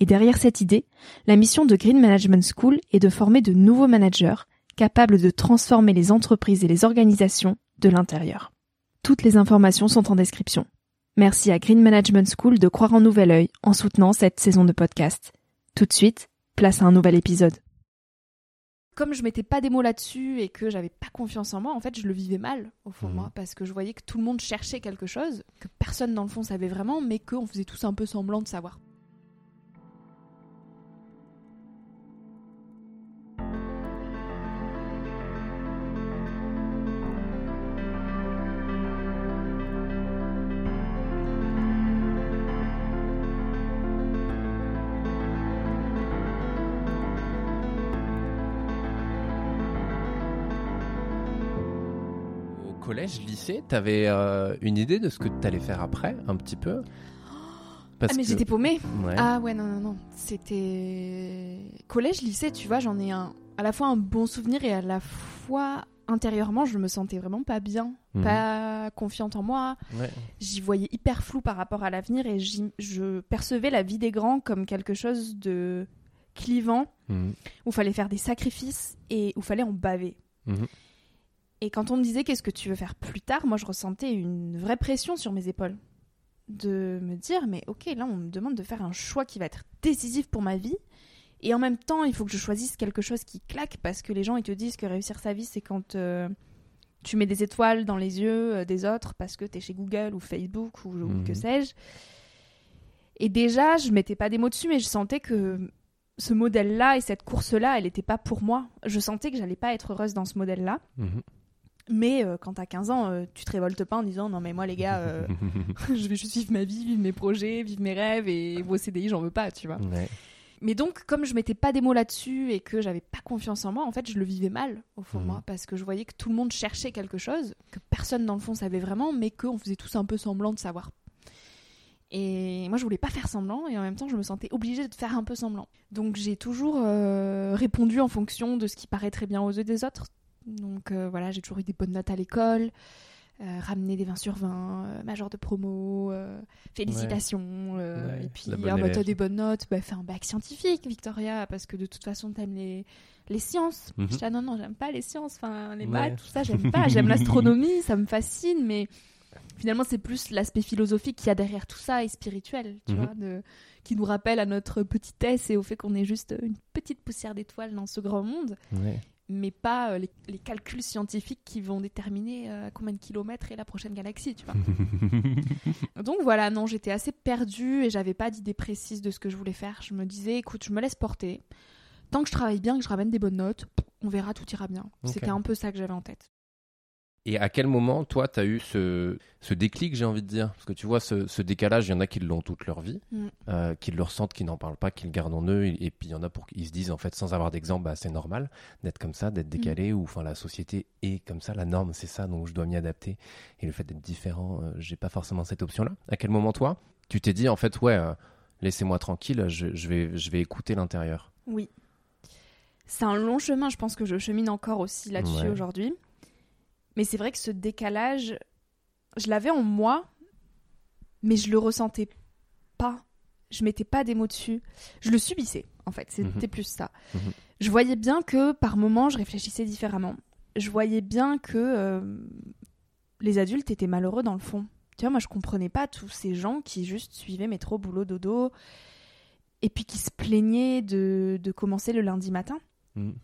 et derrière cette idée, la mission de Green Management School est de former de nouveaux managers capables de transformer les entreprises et les organisations de l'intérieur. Toutes les informations sont en description. Merci à Green Management School de croire en nouvel œil en soutenant cette saison de podcast. Tout de suite, place à un nouvel épisode. Comme je mettais pas des mots là-dessus et que j'avais pas confiance en moi, en fait, je le vivais mal au fond de moi parce que je voyais que tout le monde cherchait quelque chose, que personne dans le fond savait vraiment, mais qu'on faisait tous un peu semblant de savoir. Collège, lycée, t'avais euh, une idée de ce que t'allais faire après, un petit peu? Parce ah mais j'étais paumée. Ah ouais non non non, c'était collège, lycée, tu vois, j'en ai un à la fois un bon souvenir et à la fois intérieurement, je me sentais vraiment pas bien, mhm. pas confiante en moi. J'y voyais hyper flou par rapport à l'avenir et je percevais la vie des grands comme quelque chose de clivant, mhm. où il fallait faire des sacrifices et où il fallait en baver. Mhm. Et quand on me disait qu'est-ce que tu veux faire plus tard, moi je ressentais une vraie pression sur mes épaules. De me dire, mais ok, là on me demande de faire un choix qui va être décisif pour ma vie. Et en même temps, il faut que je choisisse quelque chose qui claque parce que les gens ils te disent que réussir sa vie c'est quand euh, tu mets des étoiles dans les yeux euh, des autres parce que tu es chez Google ou Facebook ou, ou que mhm. sais-je. Et déjà, je mettais pas des mots dessus, mais je sentais que ce modèle-là et cette course-là, elle n'était pas pour moi. Je sentais que j'allais pas être heureuse dans ce modèle-là. Mhm. Mais euh, quand t'as 15 ans, euh, tu te révoltes pas en disant non mais moi les gars, euh, je vais juste vivre ma vie, vivre mes projets, vivre mes rêves et vos CDI j'en veux pas, tu vois. Mais donc comme je mettais pas des mots là-dessus et que j'avais pas confiance en moi, en fait je le vivais mal au fond de moi mhm. parce que je voyais que tout le monde cherchait quelque chose que personne dans le fond savait vraiment, mais qu'on faisait tous un peu semblant de savoir. Et moi, je voulais pas faire semblant, et en même temps, je me sentais obligée de faire un peu semblant. Donc, j'ai toujours répondu en fonction de ce qui paraît très bien aux yeux des autres, donc euh, voilà, j'ai toujours eu des bonnes notes à l'école. Euh, ramener des 20 sur 20, euh, major de promo, félicitations. et puis, ah, bah, t'as des bonnes notes, bah, fais un bac scientifique, Victoria, parce que de toute façon, t'aimes les, les sciences. Mhm. Je dis, ah, non, non, j'aime pas les sciences, enfin, les maths, tout ça, j'aime pas. J'aime l'astronomie, ça me fascine, mais finalement, c'est plus l'aspect philosophique qu'il y a derrière tout ça et spirituel, tu mhm. vois, de, qui nous rappelle à notre petitesse et au fait qu'on est juste une petite poussière d'étoiles dans ce grand monde mais pas euh, les, calculs scientifiques qui vont déterminer euh, combien de kilomètres est la prochaine galaxie, tu vois. Donc voilà, non, j'étais assez perdue et j'avais pas d'idée précise de ce que je voulais faire. Je me disais, écoute, je me laisse porter. Tant que je travaille bien, que je ramène des bonnes notes, on verra, tout ira bien. C'était un peu ça que j'avais en tête. Et à quel moment, toi, tu as eu ce, ce déclic, j'ai envie de dire? Parce que tu vois, ce, ce décalage, il y en a qui l'ont toute leur vie, mm. euh, qui le ressentent, qui n'en parlent pas, qui le gardent en eux. Et, puis il y en a pour qui se disent, en fait, sans avoir d'exemple, bah, c'est normal d'être comme ça, d'être mm. décalé, ou enfin la société est comme ça, la norme, c'est ça, donc je dois m'y adapter. Et le fait d'être différent, euh, j'ai pas forcément cette option-là. À quel moment, toi, tu t'es dit, en fait, ouais, euh, laissez-moi tranquille, je, je, vais, je vais écouter l'intérieur? Oui. C'est un long chemin, je pense que je chemine encore aussi là-dessus aujourd'hui. Mais c'est vrai que ce décalage, je l'avais en moi, mais je le ressentais pas. Je mettais pas des mots dessus. Je le subissais, en fait. C'était mhm. plus ça. Mhm. Je voyais bien que par moments, je réfléchissais différemment. Je voyais bien que euh, les adultes étaient malheureux dans le fond. Tu vois, moi, je comprenais pas tous ces gens qui juste suivaient métro, boulot, dodo, et puis qui se plaignaient de, de commencer le lundi matin. Mhm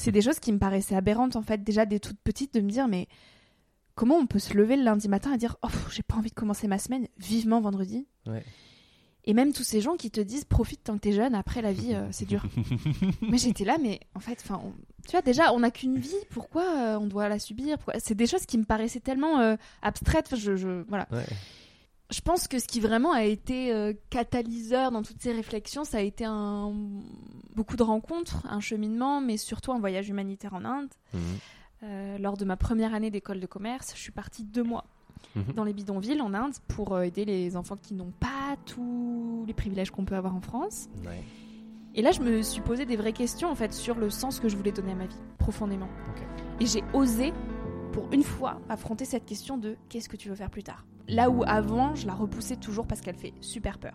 c'est des choses qui me paraissaient aberrantes en fait déjà des toutes petites de me dire mais comment on peut se lever le lundi matin et dire oh j'ai pas envie de commencer ma semaine vivement vendredi et même tous ces gens qui te disent profite tant que t'es jeune après la vie euh, c'est dur. Mais j'étais là mais en fait enfin tu vois déjà on n'a qu'une vie pourquoi euh, on doit la subir c'est des choses qui me paraissaient tellement euh, abstraites je, je, voilà je pense que ce qui vraiment a été catalyseur dans toutes ces réflexions, ça a été un... beaucoup de rencontres, un cheminement, mais surtout un voyage humanitaire en Inde. Mmh. Euh, lors de ma première année d'école de commerce, je suis partie deux mois mhm. dans les bidonvilles en Inde pour euh, aider les enfants qui n'ont pas tous les privilèges qu'on peut avoir en France. Et là, je me suis posé des vraies questions en fait sur le sens que je voulais donner à ma vie, profondément. Et j'ai osé, pour une fois, affronter cette question de qu'est-ce que tu veux faire plus tard? Là où avant, je la repoussais toujours parce qu'elle fait super peur.